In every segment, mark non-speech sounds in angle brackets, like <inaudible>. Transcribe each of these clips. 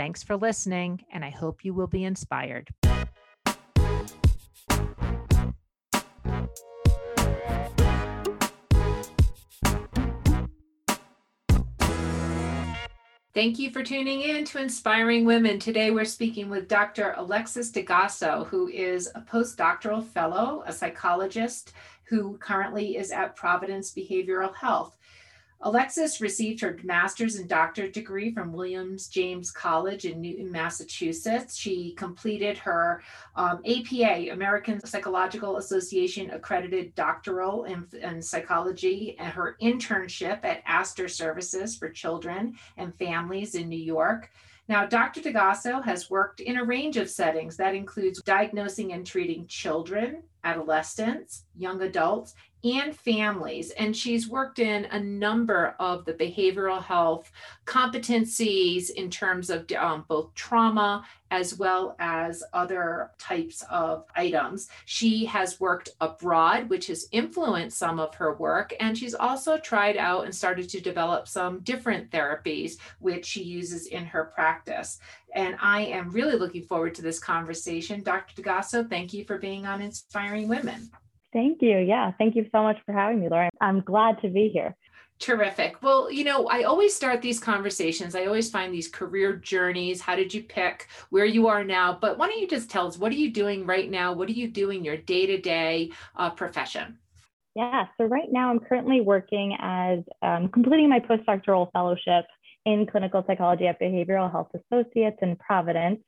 Thanks for listening, and I hope you will be inspired. Thank you for tuning in to Inspiring Women. Today we're speaking with Dr. Alexis DeGasso, who is a postdoctoral fellow, a psychologist who currently is at Providence Behavioral Health. Alexis received her master's and doctorate degree from Williams James College in Newton, Massachusetts. She completed her um, APA, American Psychological Association accredited doctoral in, in psychology, and her internship at Astor Services for Children and Families in New York. Now, Dr. DeGasso has worked in a range of settings that includes diagnosing and treating children, adolescents, young adults, and families. And she's worked in a number of the behavioral health competencies in terms of um, both trauma as well as other types of items. She has worked abroad, which has influenced some of her work. And she's also tried out and started to develop some different therapies, which she uses in her practice. And I am really looking forward to this conversation. Dr. DeGasso, thank you for being on Inspiring Women. Thank you. Yeah, thank you so much for having me, Lauren. I'm glad to be here. Terrific. Well, you know, I always start these conversations. I always find these career journeys. How did you pick where you are now? But why don't you just tell us what are you doing right now? What are you doing your day to day profession? Yeah. So right now I'm currently working as um, completing my postdoctoral fellowship in clinical psychology at Behavioral Health Associates in Providence.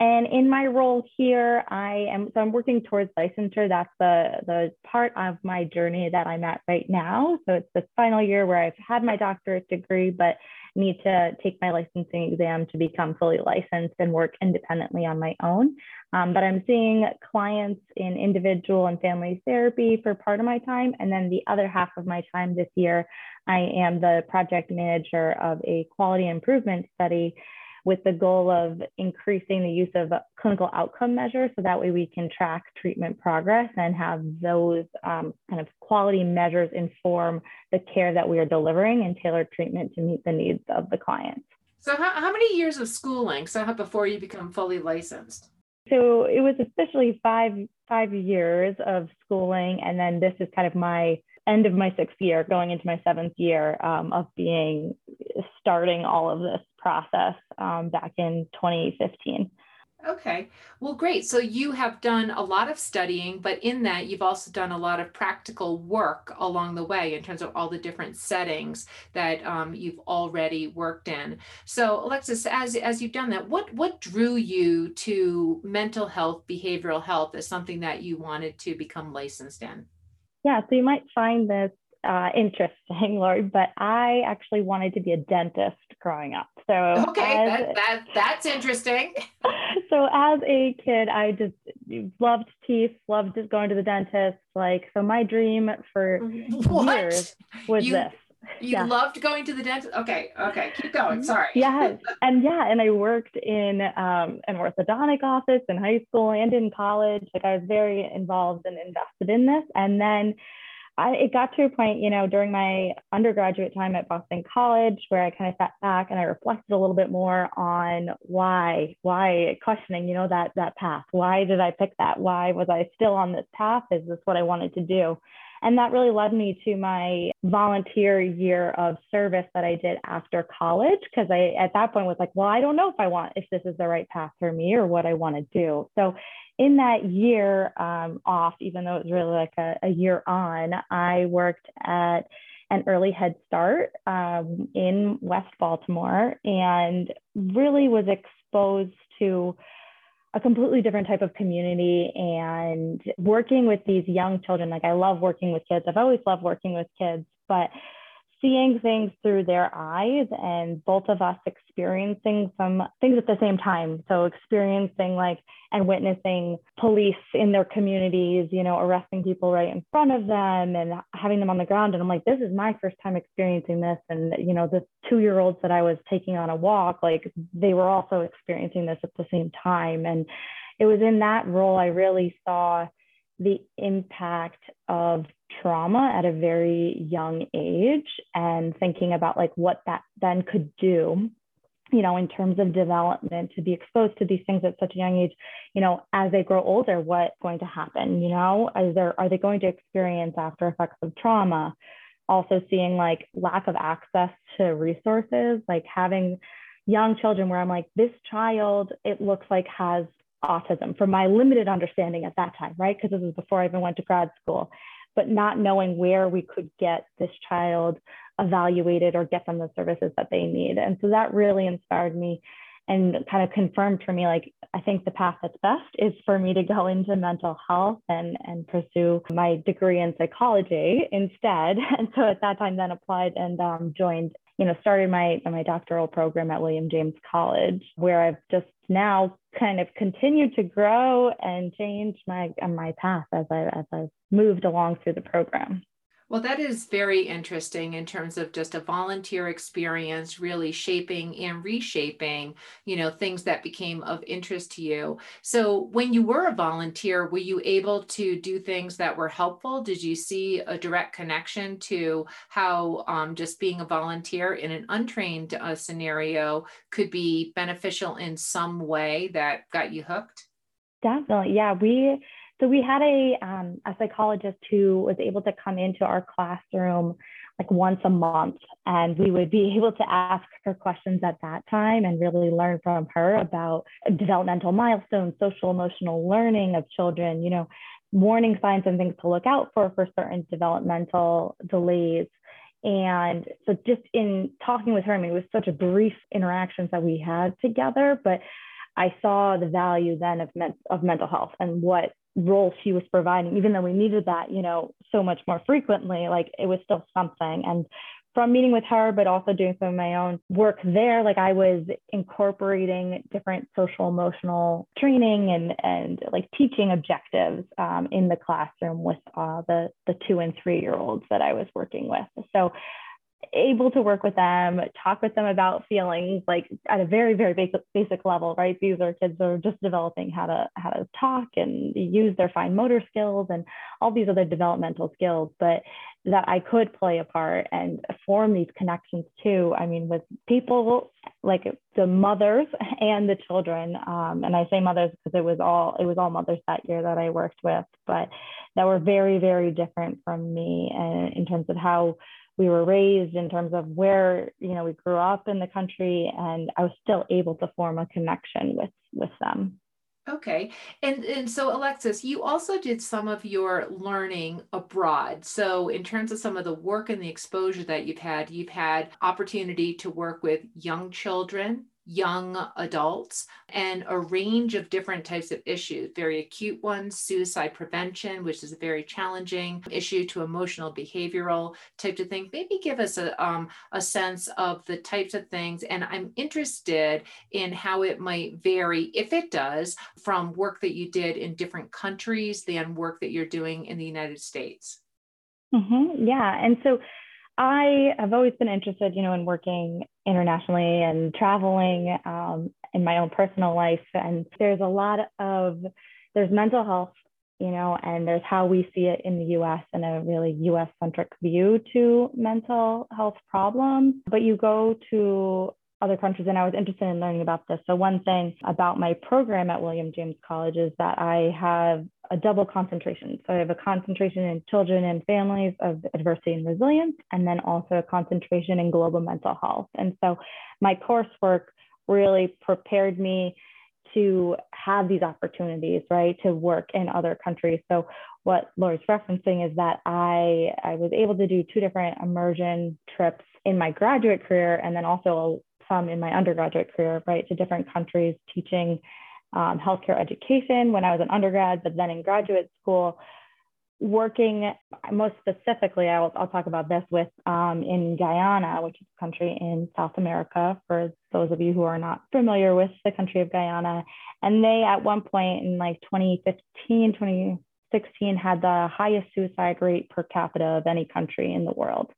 And in my role here, I am so I'm working towards licensure. That's the the part of my journey that I'm at right now. So it's the final year where I've had my doctorate degree, but need to take my licensing exam to become fully licensed and work independently on my own. Um, but I'm seeing clients in individual and family therapy for part of my time, and then the other half of my time this year, I am the project manager of a quality improvement study with the goal of increasing the use of clinical outcome measures so that way we can track treatment progress and have those um, kind of quality measures inform the care that we are delivering and tailor treatment to meet the needs of the clients. So, how, how many years of schooling? So, how, before you become fully licensed? So it was officially five five years of schooling, and then this is kind of my end of my sixth year, going into my seventh year um, of being starting all of this process um, back in 2015. Okay, well, great. So you have done a lot of studying, but in that, you've also done a lot of practical work along the way in terms of all the different settings that um, you've already worked in. So, Alexis, as as you've done that, what what drew you to mental health, behavioral health as something that you wanted to become licensed in? Yeah, so you might find this uh, interesting, <laughs> Lori, but I actually wanted to be a dentist growing up. So okay, that, that that's interesting. <laughs> so as a kid, I just loved teeth, loved just going to the dentist. Like so, my dream for <laughs> what? years was you, this. You yeah. loved going to the dentist. Okay, okay, keep going. Sorry. Yeah, and yeah, and I worked in um, an orthodontic office in high school and in college. Like I was very involved and invested in this, and then I, it got to a point, you know, during my undergraduate time at Boston College where I kind of sat back and I reflected a little bit more on why, why questioning, you know, that that path. Why did I pick that? Why was I still on this path? Is this what I wanted to do? And that really led me to my volunteer year of service that I did after college. Cause I, at that point was like, well, I don't know if I want, if this is the right path for me or what I want to do. So in that year um, off, even though it was really like a, a year on, I worked at an early head start um, in West Baltimore and really was exposed to a completely different type of community and working with these young children. Like I love working with kids. I've always loved working with kids, but seeing things through their eyes and both of us experiencing some things at the same time. So experiencing like and witnessing police in their communities, you know, arresting people right in front of them and having them on the ground. And I'm like, this is my first time experiencing this. And, you know, the two year olds that I was taking on a walk, like they were also experiencing this at the same time. And it was in that role I really saw the impact of trauma at a very young age and thinking about like what that then could do you know in terms of development to be exposed to these things at such a young age. You know as they grow older what's going to happen you know? Is there are they going to experience after effects of trauma? Also seeing like lack of access to resources like having young children where i'm like this child it looks like has autism from my limited understanding at that time right? Because this was before i even went to grad school but not knowing where we could get this child evaluated or get them the services that they need. And so that really inspired me and kind of confirmed for me like I think the path that's best is for me to go into mental health and and pursue my degree in psychology instead. <laughs> And so at that time then applied and um, joined you know started my my doctoral program at William James College where I've just now kind of continued to grow and change my my path as I as I've moved along through the program. Well, that is very interesting in terms of just a volunteer experience, really shaping and reshaping, you know, things that became of interest to you. So, when you were a volunteer, were you able to do things that were helpful? Did you see a direct connection to how um, just being a volunteer in an untrained uh, scenario could be beneficial in some way that got you hooked? Definitely. Yeah. We, so we had a, um, a psychologist who was able to come into our classroom like once a month and we would be <laughs> able to ask her questions at that time and really learn from her about developmental milestones social emotional learning of children you know warning signs and things to look out for for certain developmental delays. And so just in talking with her i mean it was such a brief interactions that we had together but I saw the value then of, men- of mental health and what role she was providing, even though we needed that, you know, so much more frequently, like it was still something. And from meeting with her, but also doing some of my own work there, like I was incorporating different social emotional training and and like teaching objectives um, in the classroom with uh, the the two and three year olds that I was working with. So able to work with them, talk with them about feelings, like at a very, very basic, basic level, right? These are kids that are just developing how to how to talk and use their fine motor skills and all these other developmental skills, but that I could play a part and form these connections too. I mean, with people like the mothers <laughs> and the children, um, and I say mothers because it was all it was all mothers that year that I worked with, but that were very, very different from me, and in terms of how we were raised in terms of where you know we grew up in the country and i was still able to form a connection with with them. Okay. And and so alexis you also did some of your learning abroad. So in terms of some of the work and the exposure that you've had you've had opportunity to work with young children young adults and a range of different types of issues, very acute ones, suicide prevention, which is a very challenging issue to emotional behavioral type of thing. Maybe give us a, um, a sense of the types of things. And I'm interested in how it might vary, if it does, from work that you did in different countries than work that you're doing in the United States. Mm-hmm. Yeah. And so I have always been interested, you know, in working internationally and traveling um, in my own personal life. And there's a lot of there's mental health, you know, and there's how we see it in the U.S. and a really U.S. centric view to mental health problems. But you go to other countries, and I was interested in learning about this. So, one thing about my program at William James College is that I have a double concentration. So, I have a concentration in children and families of adversity and resilience, and then also a concentration in global mental health. And so, my coursework really prepared me to have these opportunities, right, to work in other countries. So, what Lori's referencing is that I, I was able to do two different immersion trips in my graduate career and then also some in my undergraduate career, right, to different countries teaching um, healthcare education when I was an undergrad, but then in graduate school, working most specifically, I'll, I'll talk about this with um, in Guyana, which is a country in South America, for those of you who are not familiar with the country of Guyana. And they, at one point in like 2015, 2016, had the highest suicide rate per capita of any country in the world.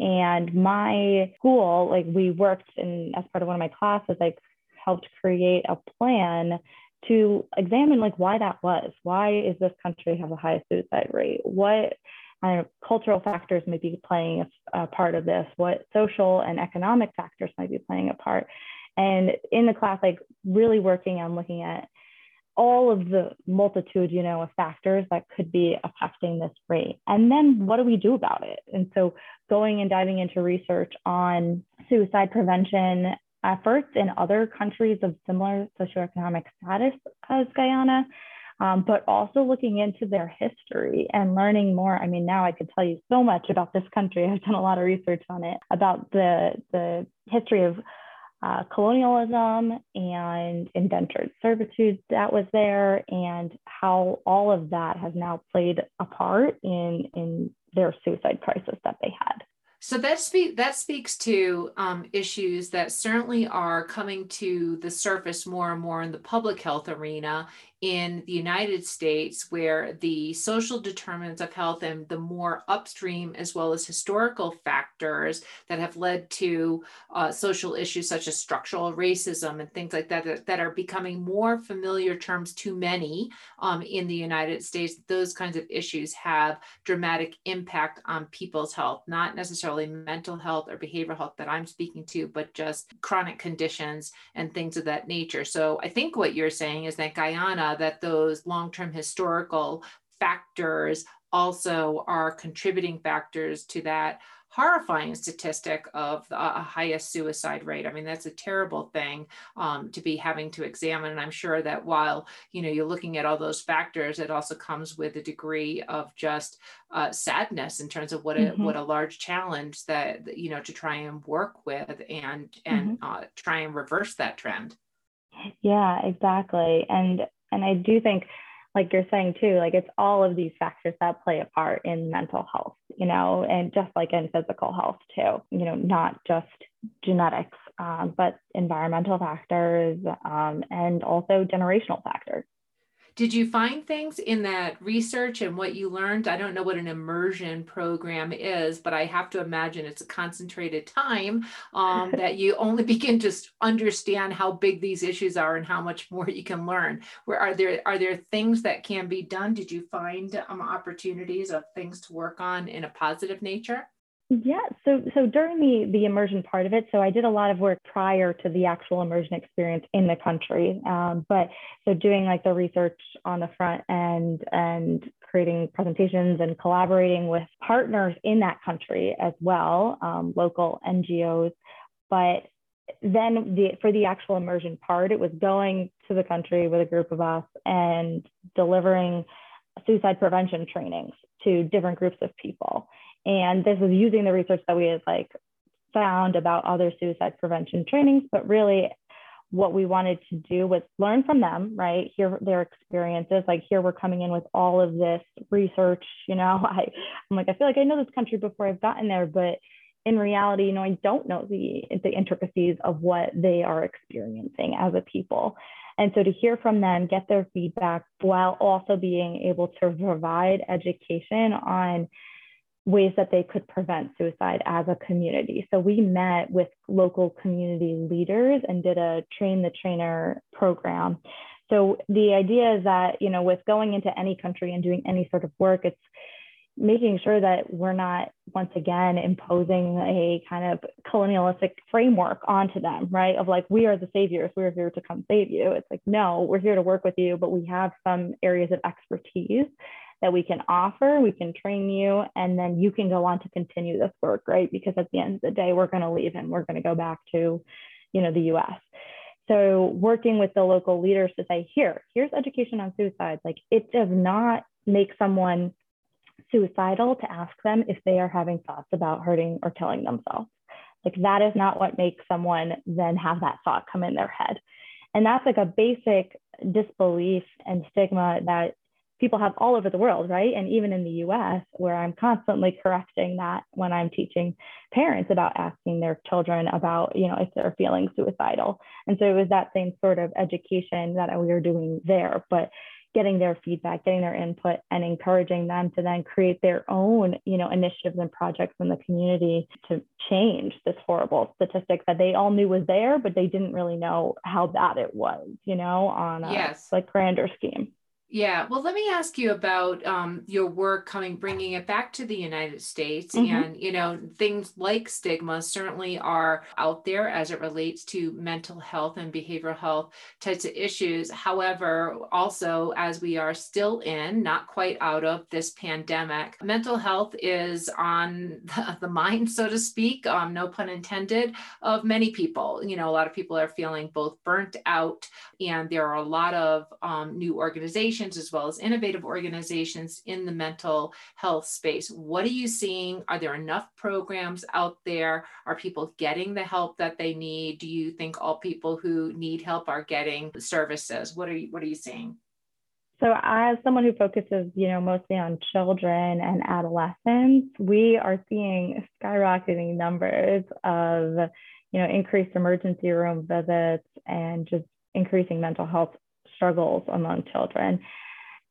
And my school, like we worked in as part of one of my classes, like helped create a plan to examine like why that was. Why is this country have the highest suicide rate? What uh, cultural factors may be playing a, a part of this? What social and economic factors might be playing a part? And in the class, like really working on looking at all of the multitude, you know, of factors that could be affecting this rate. And then what do we do about it? And so going and diving into research on suicide prevention efforts in other countries of similar socioeconomic status as Guyana, um, but also looking into their history and learning more. I mean, now I could tell you so much about this country. I've done a lot of research on it, about the, the history of uh, colonialism and indentured servitude that was there, and how all of that has now played a part in, in their suicide crisis that they had. So that that speaks to um, issues that certainly are coming to the surface more and more in the public health arena in the United States, where the social determinants of health and the more upstream as well as historical factors that have led to uh, social issues such as structural racism and things like that that are becoming more familiar terms to many um, in the United States. Those kinds of issues have dramatic impact on people's health, not necessarily mental health or behavioral health that I'm speaking to, but just chronic conditions and things of that nature. So I think what you're saying is that Guyana that those long term historical factors also are contributing factors to that horrifying statistic of the uh, highest suicide rate. I mean, that's a terrible thing um, to be having to examine. And I'm sure that while you know you're looking at all those factors, it also comes with a degree of just uh, sadness in terms of what a mm-hmm. what a large challenge that you know to try and work with and and mm-hmm. uh, try and reverse that trend. Yeah, exactly. And and I do think, like you're saying too, like it's all of these factors that play a part in mental health, you know, and just like in physical health too, you know, not just genetics, um, but environmental factors um, and also generational factors. Did you find things in that research and what you learned? I don't know what an immersion program is, but I have to imagine it's a concentrated time um, <laughs> that you only <laughs> begin to understand how big these issues are and how much more you can learn. Where are there are there things that can be done? Did you find um, opportunities of things to work on in a positive nature? Yeah, so so during the the immersion part of it, so I did a lot of work prior to the actual immersion experience in the country. Um, but so doing like the research on the front end and creating presentations and collaborating with partners in that country as well, um, local NGOs. But then the for the actual immersion part, it was going to the country with a group of us and delivering suicide prevention trainings to different groups of people. And this was using the research that we had like found about other suicide prevention trainings, but really what we wanted to do was learn from them, right? Hear their experiences. Like here we're coming in with all of this research, you know. <laughs> I, I'm like, I feel like I know this country before I've gotten there, but in reality, you know, I don't know the the intricacies of what they are experiencing as a people. And so to hear from them, get their feedback while also being able to provide education on ways that they could prevent suicide as a community. So we met with local community leaders and did a train the trainer program. So the idea is that, you know, with going into any country and doing any sort of work, it's making sure that we're not once again imposing a kind of colonialistic framework onto them, right? Of like, we are the saviors, we're here to come save you. It's like, no, we're here to work with you, but we have some areas of expertise that we can offer, we can train you, and then you can go on to continue this work, right? Because at the end of the day, we're going to leave and we're going to go back to, you know, the US. So working with the local leaders to say, here, here's education on suicide. Like it does not make someone suicidal to ask them if they are having thoughts about hurting or killing themselves. Like that is not what makes someone then have that thought come in their head. And that's like a basic disbelief and stigma that people have all over the world, right? And even in the US, where I'm constantly correcting that when I'm teaching parents about asking their children about, you know, if they're feeling suicidal. And so it was that same sort of education that we were doing there. But getting their feedback, getting their input, and encouraging them to then create their own, you know, initiatives and projects in the community to change this horrible statistic that they all knew was there, but they didn't really know how bad it was, you know, on a yes. like grander scheme. Yeah, well, let me ask you about um, your work coming, bringing it back to the United States. Mm-hmm. And, you know, things like stigma certainly are out there as it relates to mental health and behavioral health types of issues. However, also, as we are still in, not quite out of this pandemic, mental health is on <laughs> the, the mind, so to speak, um, no pun intended, of many people. You know, a lot of people are feeling both burnt out, and there are a lot of um, new organizations organizations as well as innovative organizations in the mental health space. What are you seeing? Are there enough programs out there? Are people getting the help that they need? Do you think all people who need help are getting services? What are you what are you seeing? So as someone who focuses, you know, mostly on children and adolescents, we are seeing skyrocketing numbers of, you know, increased emergency room visits and just increasing mental health struggles among children.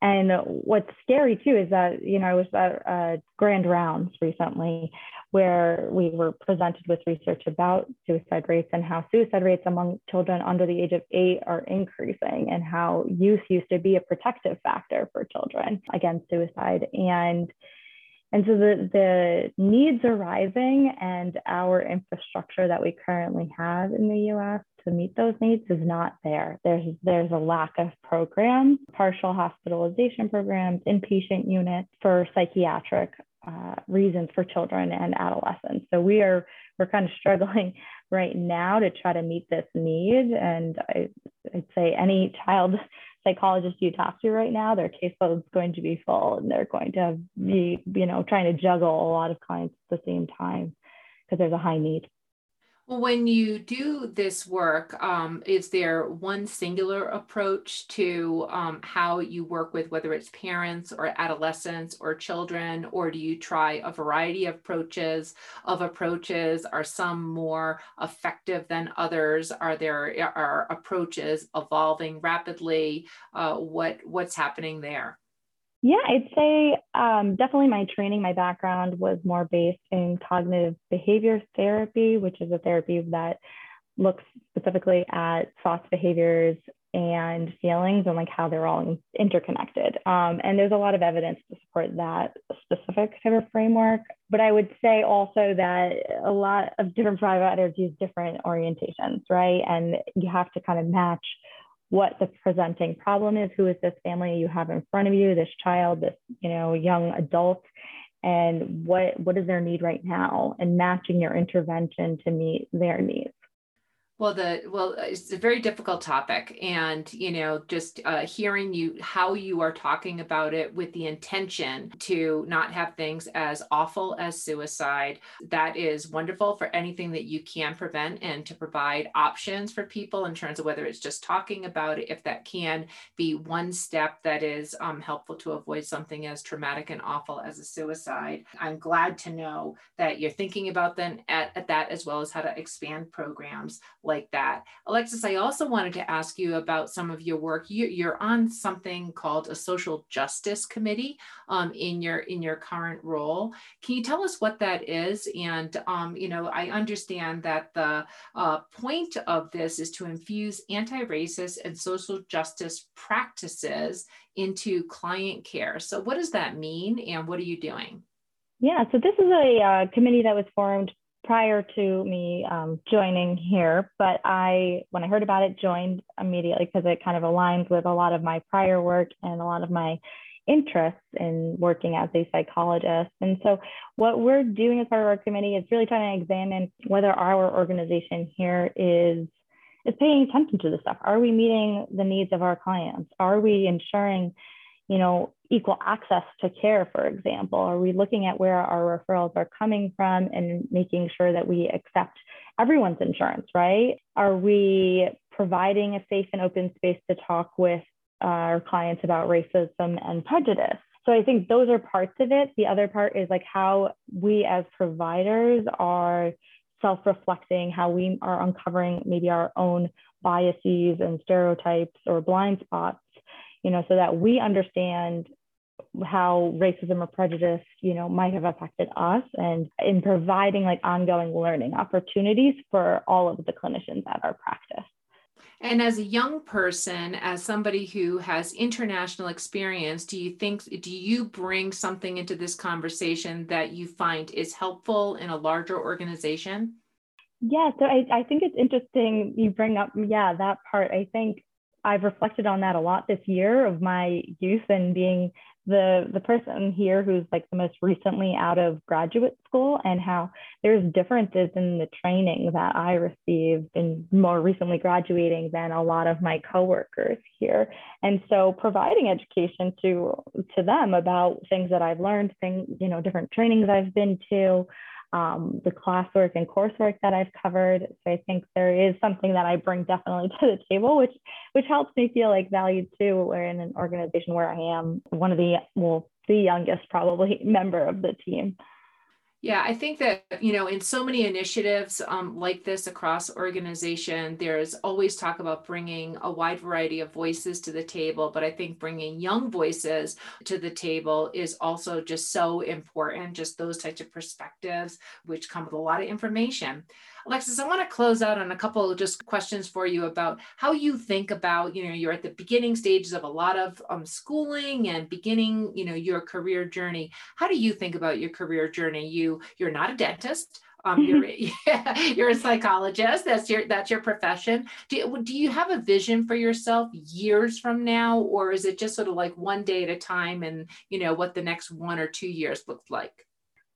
And what's scary too is that, you know, I was at Grand Rounds recently where we were presented with research about suicide rates and how suicide rates among children under the age of eight are increasing and how youth used to be a protective factor for children against suicide. And and so the, the needs are rising and our infrastructure that we currently have in the US to meet those needs is not there. There's there's a lack of programs, partial hospitalization programs, inpatient units for psychiatric uh, reasons for children and adolescents. So we are we're kind of <laughs> struggling right now to try to meet this need. And I, I'd say any child psychologist you talk to right now, their caseload is going to be full, and they're going to be you know trying to juggle a lot of clients at the same time because there's a high need. Well, when you do this work, um, is there one singular approach to um, how you work with whether it's parents or adolescents or children, or do you try a variety of approaches? Of approaches, are some more effective than others? Are there are approaches evolving rapidly? Uh, what what's happening there? Yeah, I'd say um, definitely my training, my background was more based in cognitive behavior therapy, which is a therapy that looks specifically at thoughts, behaviors, and feelings and like how they're all interconnected. Um, and there's a lot of evidence to support that specific type of framework. But I would say also that a lot of different providers use different orientations, right? And you have to kind of match what the presenting problem is who is this family you have in front of you this child this you know young adult and what what is their need right now and matching your intervention to meet their needs well, the well, it's a very difficult topic, and you know, just uh, hearing you how you are talking about it with the intention to not have things as awful as suicide. That is wonderful for anything that you can prevent, and to provide options for people in terms of whether it's just talking about it, if that can be one step that is um, helpful to avoid something as traumatic and awful as a suicide. I'm glad to know that you're thinking about then at, at that as well as how to expand programs like that. Alexis, I also wanted to ask you about some of your work. You, are on something called a social justice committee um, in your in your current role. Can you tell us what that is? And um, you know, I understand that the uh, point of this is to infuse anti-racist and social justice practices into client care. So, what does that mean, and what are you doing? Yeah, so this is a uh, committee that was formed prior to me um, joining here, but I, when I heard about it, joined immediately because it kind of aligns with a lot of my prior work and a lot of my interests in working as a psychologist. And so, what we're doing as part of our committee is really trying to examine whether our organization here is is paying attention to this stuff. Are we meeting the needs of our clients? Are we ensuring, you know, equal access to care, for example? Are we looking at where our referrals are coming from and making sure that we accept everyone's insurance, right? Are we providing a safe and open space to talk with our clients about racism and prejudice. So I think those are parts of it. The other part is like how we as providers are self-reflecting, how we are uncovering maybe our own biases and stereotypes or blind spots, you know, so that we understand how racism or prejudice, you know, might have affected us and in providing like ongoing learning opportunities for all of the clinicians at our practice. And as a young person, as somebody who has international experience, do you think, do you bring something into this conversation that you find is helpful in a larger organization? Yeah, so I, I think it's interesting you bring up, yeah, that part. I think I've reflected on that a lot this year of my youth and being the the person here who's like the most recently out of graduate school and how there's differences in the training that I received and more recently graduating than a lot of my coworkers here. And so providing education to to them about things that I've learned, things, you know, different trainings I've been to, um, the classwork and coursework that I've covered. So I think there is something that I bring definitely <laughs> to the table, which which helps me feel like valued too. We're in an organization where I am one of the well, the youngest probably <laughs> member of the team. Yeah, I think that, you know, in so many initiatives um, like this across organization, there's always talk about bringing a wide variety of voices to the table. But I think bringing young voices to the table is also just so important, just those types of perspectives, which come with a lot of information. Alexis, I want to close out on a couple of just questions for you about how you think about, you know, you're at the beginning stages of a lot of um, schooling and beginning, you know, your career journey. How do you think about your career journey? You, you're not a dentist. Um, you're <laughs> yeah, you're a psychologist. That's your that's your profession. Do do you have a vision for yourself years from now, or is it just sort of like one day at a time, and you know what the next one or two years looks like?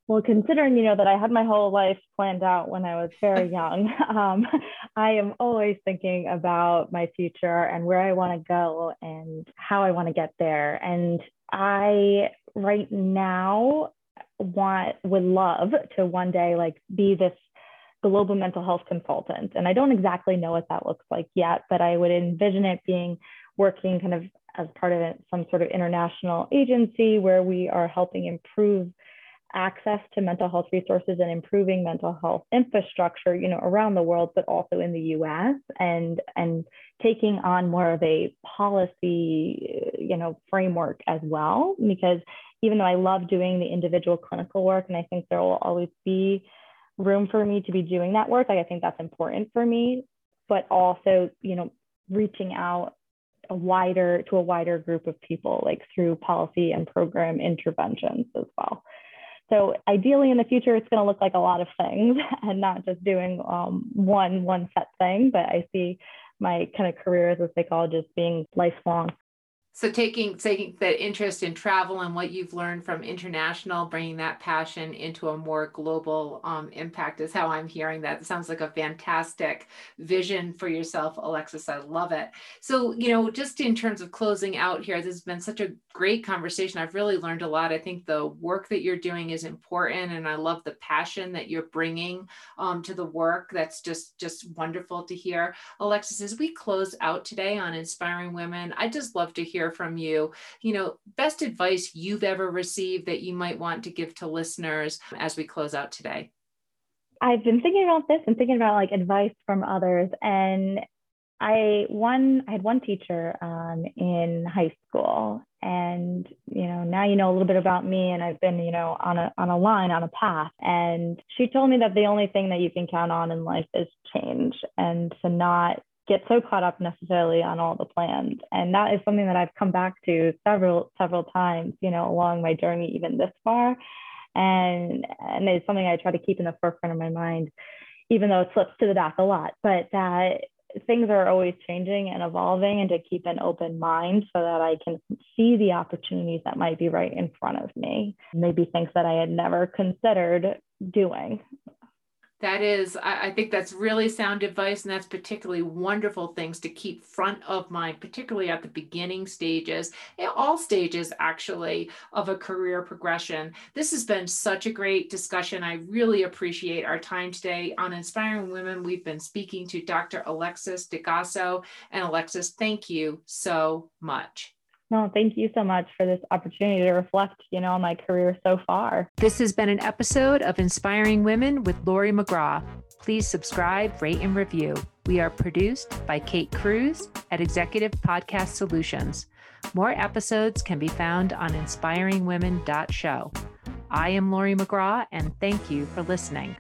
Well, considering you know that I had my whole life planned out when I was very <laughs> young, um, I am always thinking about my future and where I want to go and how I want to get there. And I right now want would love to one day like be this global mental health consultant. And I don't exactly know what that looks like yet, but I would envision it being working kind of as part of some sort of international agency where we are helping improve access to mental health resources and improving mental health infrastructure, you know, around the world, but also in the U.S. and and taking on more of a policy, you know, framework as well. Because even though I love doing the individual clinical work, and I think there will always be room for me to be doing that work, like I think that's important for me. But also, you know, reaching out a wider to a wider group of people, like through policy and program interventions as well. So ideally in the future, it's going to look like a lot of things <laughs> and not just doing um, one one set thing. But I see my kind of career as a psychologist being lifelong. So taking taking that interest in travel and what you've learned from international, bringing that passion into a more global um, impact is how I'm hearing that. It sounds like a fantastic vision for yourself, Alexis. I love it. So you know, just in terms of closing out here, this has been such a great conversation. I've really learned a lot. I think the work that you're doing is important, and I love the passion that you're bringing um, to the work. That's just just wonderful to hear, Alexis. As we close out today on inspiring women, I just love to hear from you. You know, best advice you've ever received that you might want to give to listeners as we close out today. I've been thinking about this and thinking about like advice from others, and I one I had one teacher um, in high school, and you know now you know a little bit about me, and I've been you know on a on a line on a path, and she told me that the only thing that you can count on in life is change, and to not get so caught up necessarily on all the plans, and that is something that I've come back to several several times, you know, along my journey even this far, and and it's something I try to keep in the forefront of my mind even though it slips to the back a lot, but that things are always changing and evolving and to keep an open mind so that I can see the opportunities that might be right in front of me. Maybe things that I had never considered doing. That is, I, I, think that's really sound advice, and that's particularly wonderful things to keep front of mind, particularly at the beginning stages, eh, all stages actually of a career progression. This has been such a great discussion. I really appreciate our time today on Inspiring Women. We've been speaking to Dr. Alexis DeGasso. And Alexis, thank you so much. No, thank you so much for this opportunity to reflect, you know, on my career so far. This has been an episode of Inspiring Women with Lori McGraw. Please subscribe, rate, and review. We are produced by Kate Cruz at Executive Podcast Solutions. More episodes can be found on inspiringwomen.show. I am Lori McGraw, and thank you for listening.